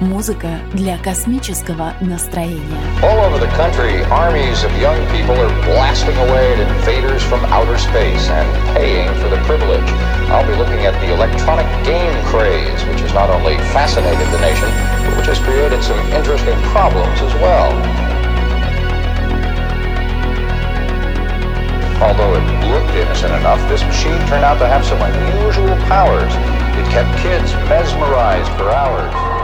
Музыка для космического настроения. All over the country, armies of young people are blasting away at invaders from outer space and paying for the privilege. I'll be looking at the electronic game craze, which has not only fascinated the nation, but which has created some interesting problems as well. Although it looked innocent enough, this machine turned out to have some unusual powers. It kept kids mesmerized for hours.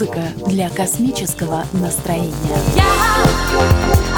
Музыка для космического настроения. Я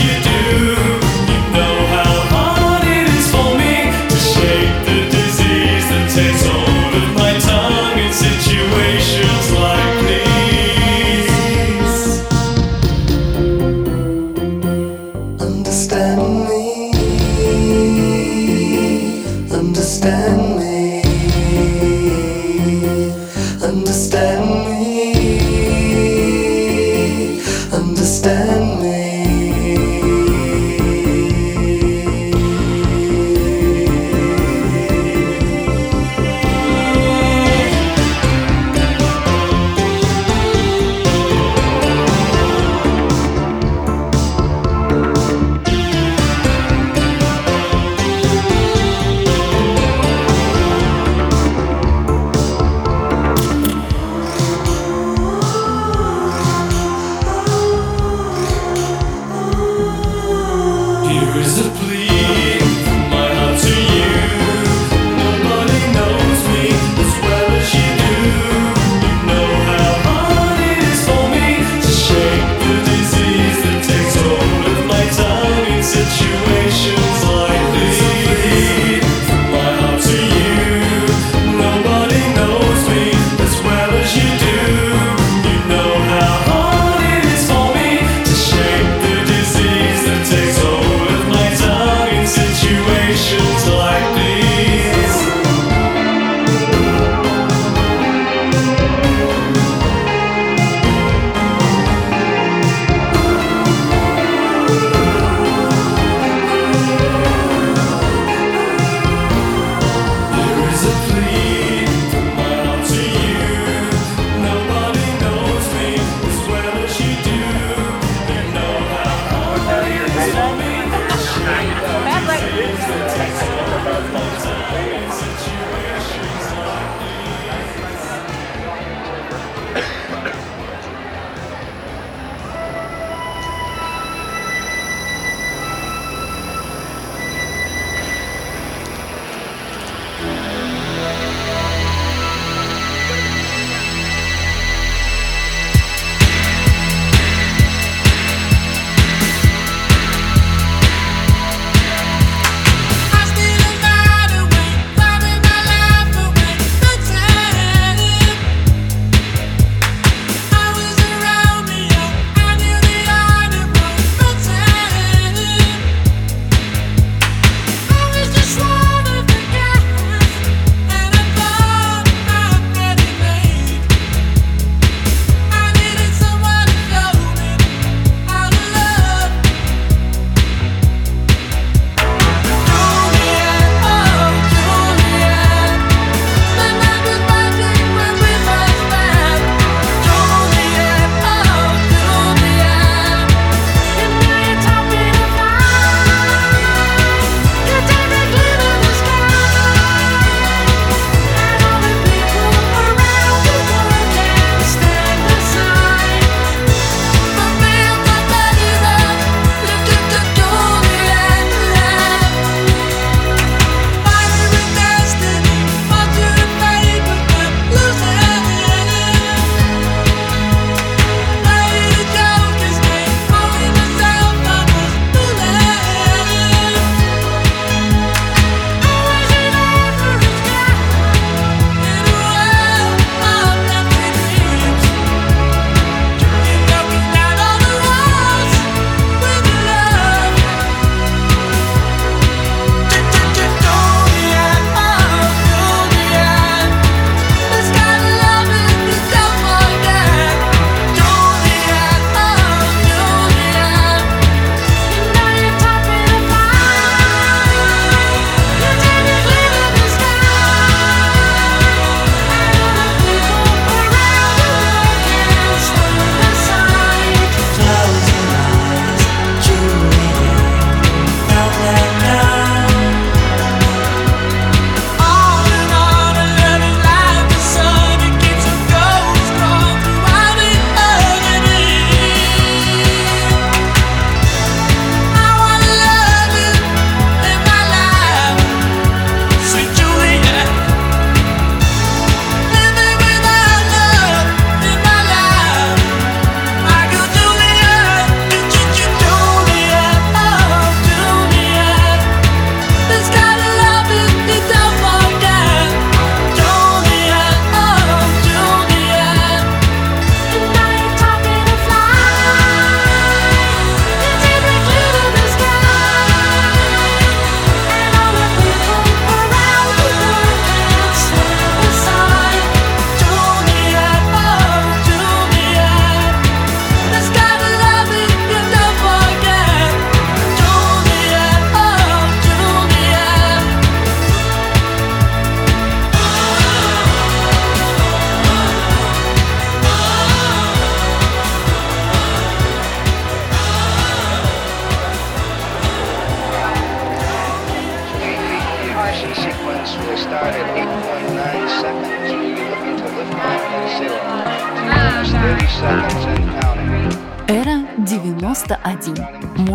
you do.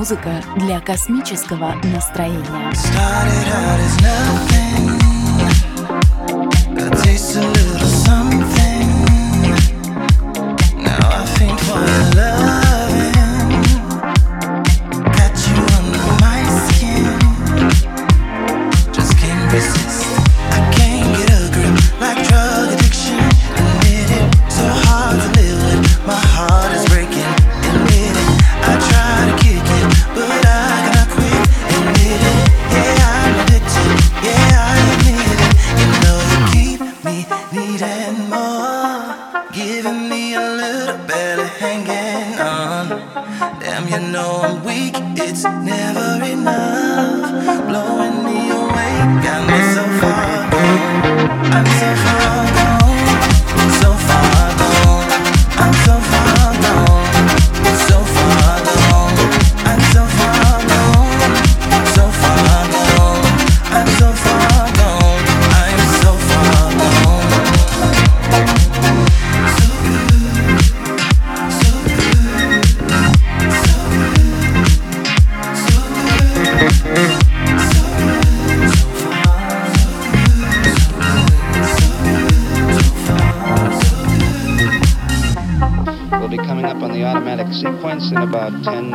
Музыка для космического настроения.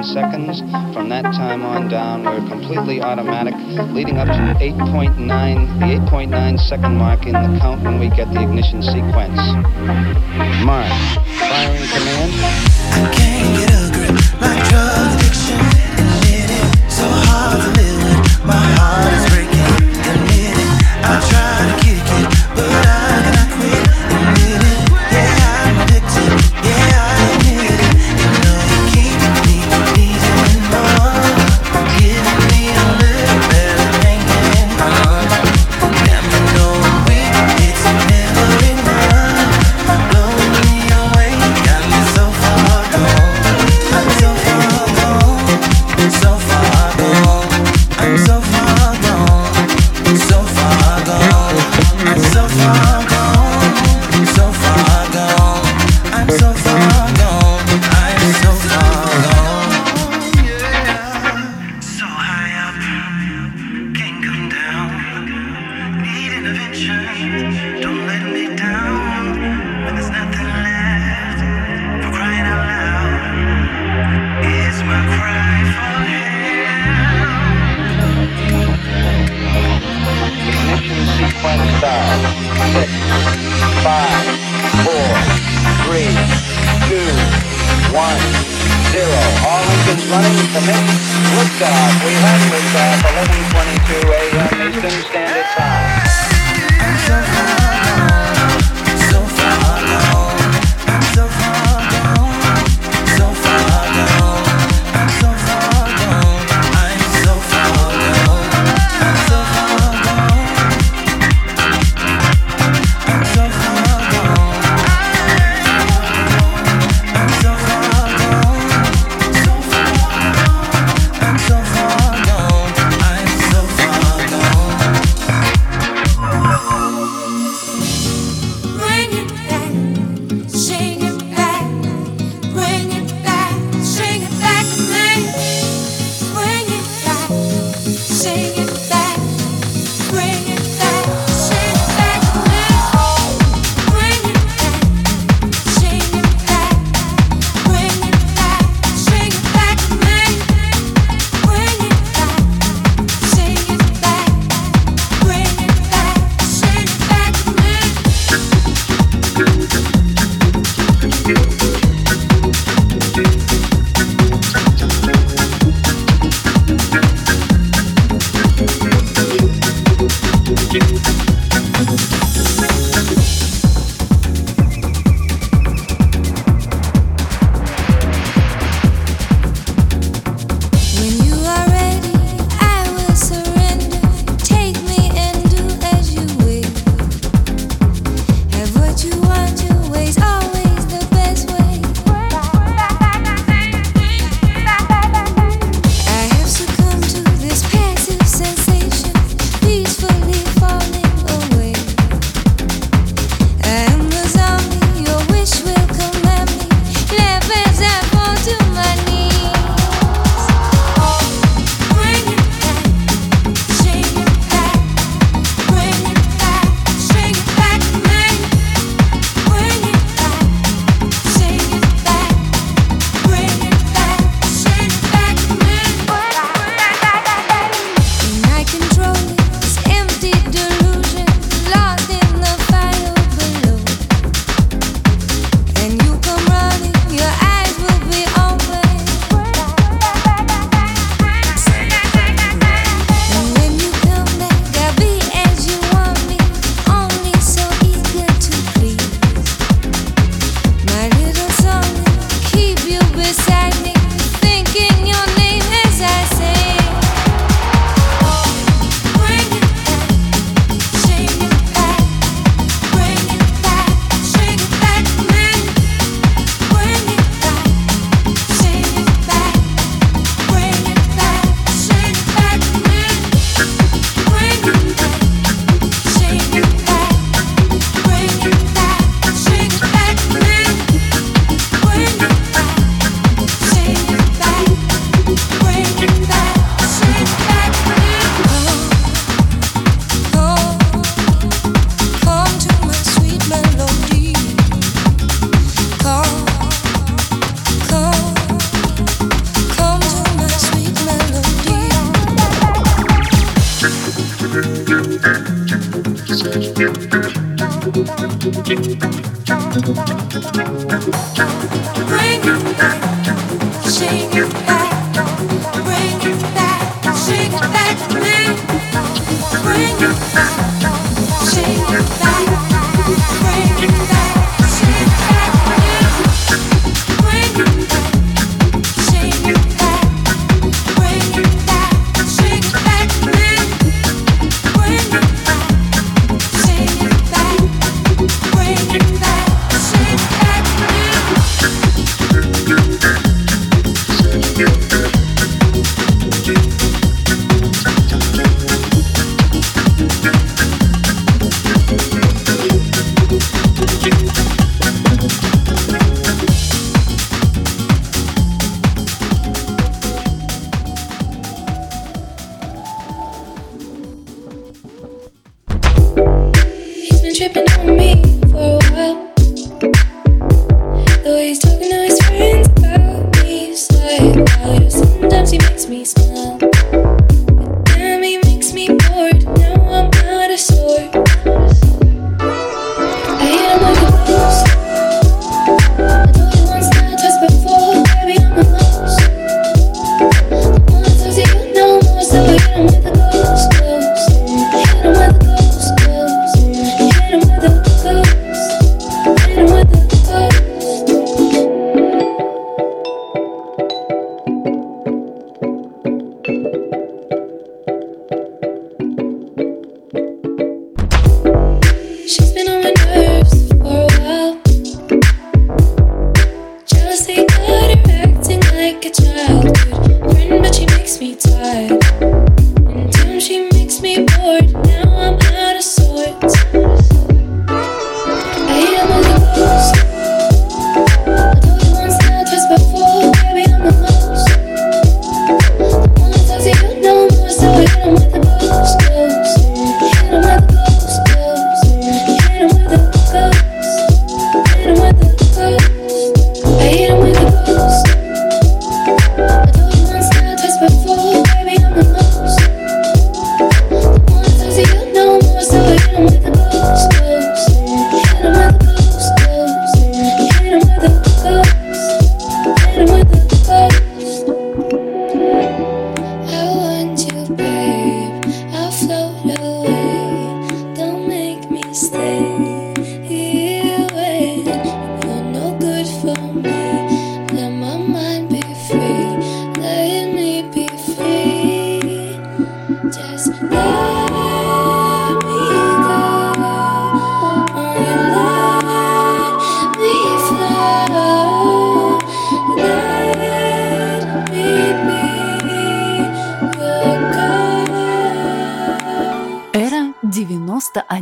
seconds. From that time on down, we're completely automatic, leading up to 8.9, the 8.9 second mark in the count when we get the ignition sequence. Mark, firing command.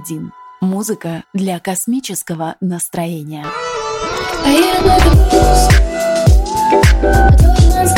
1. Музыка для космического настроения. I am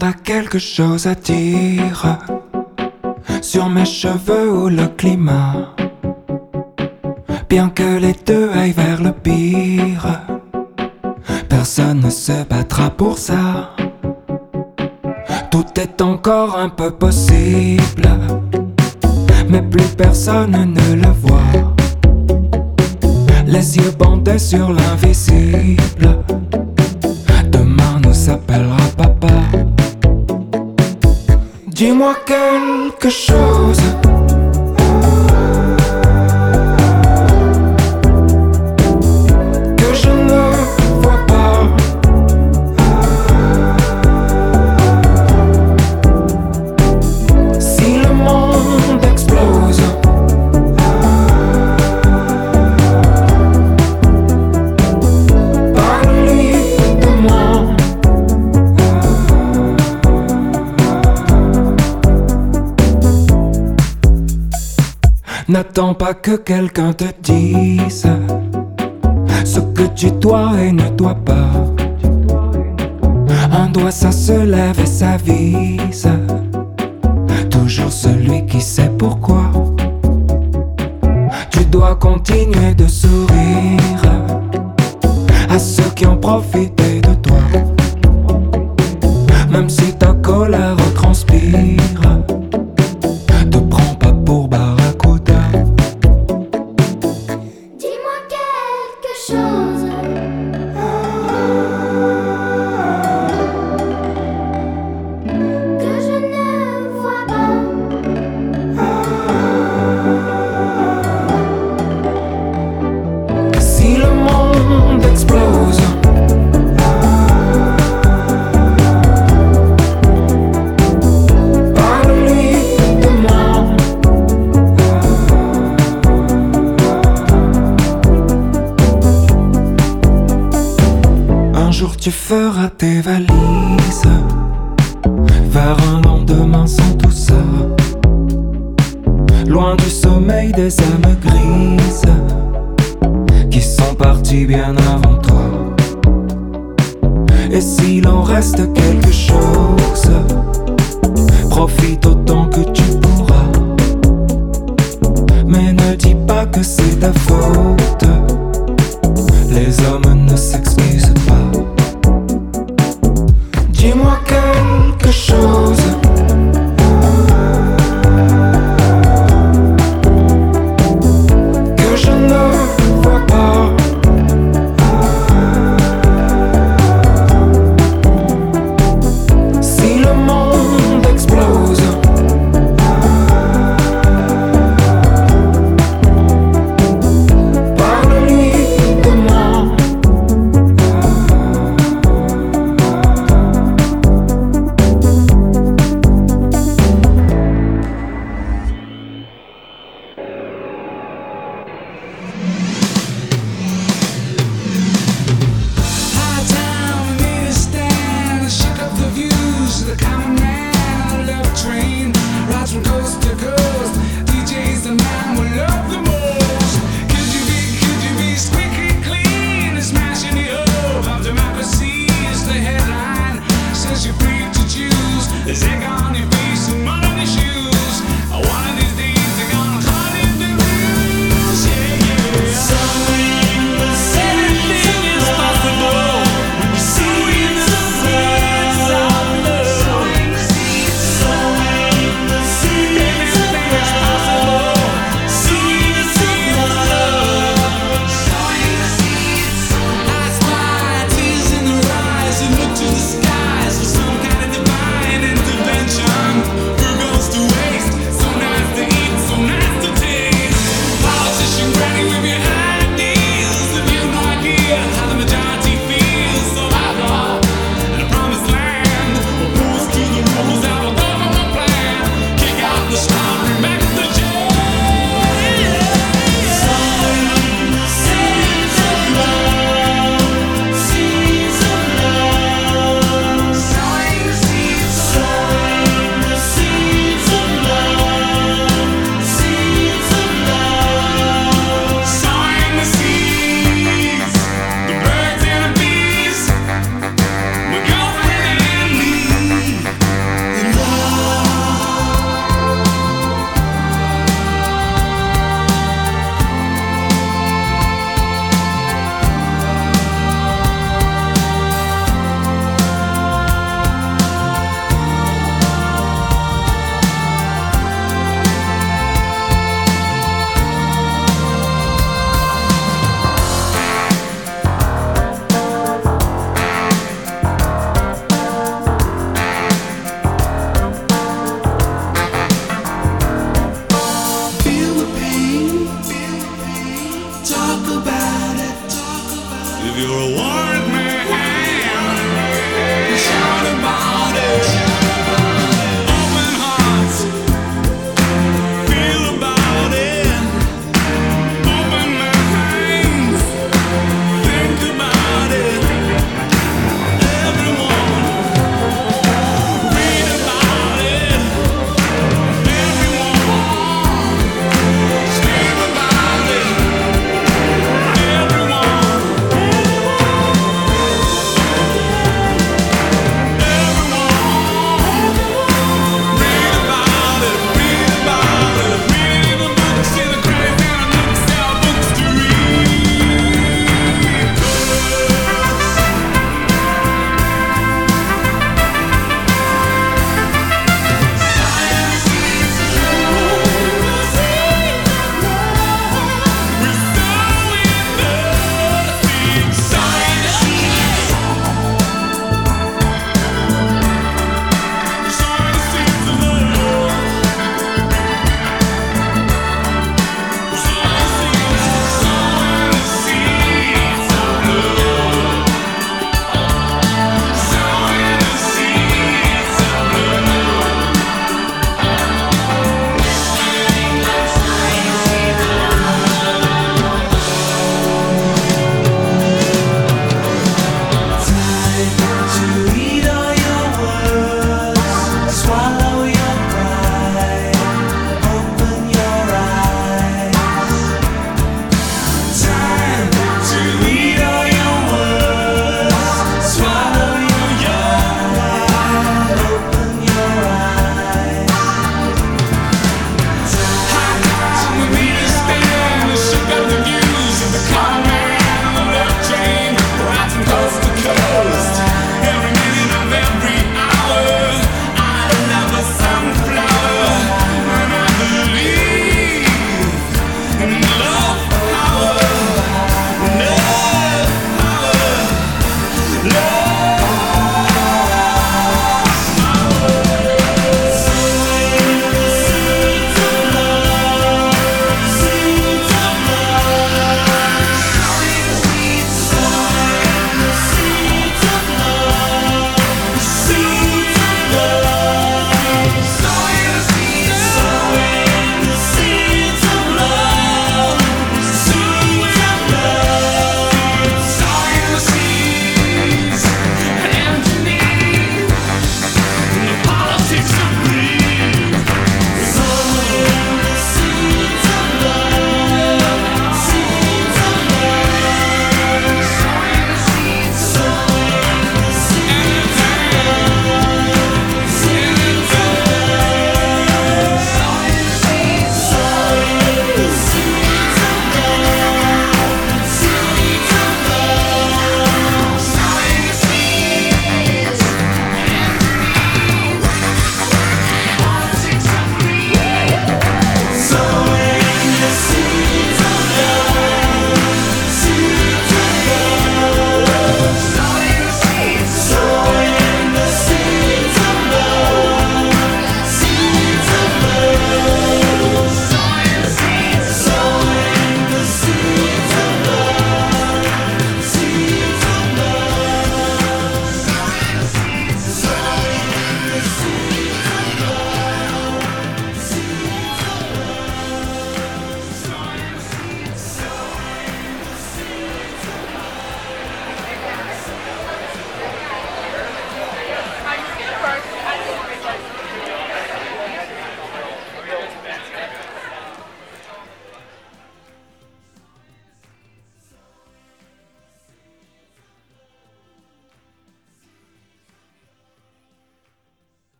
a quelque chose à dire sur mes cheveux ou le climat. Bien que les deux aillent vers le pire, personne ne se battra pour ça. Tout est encore un peu possible, mais plus personne ne le voit. Les yeux bandés sur l'invisible. Dis-moi quelque chose. N'attends pas que quelqu'un te dise ce que tu dois et ne dois pas. Un doigt ça se lève et ça vise. Toujours celui qui sait pourquoi. Tu dois continuer de sourire à ceux qui ont profité de toi. Même si ta colère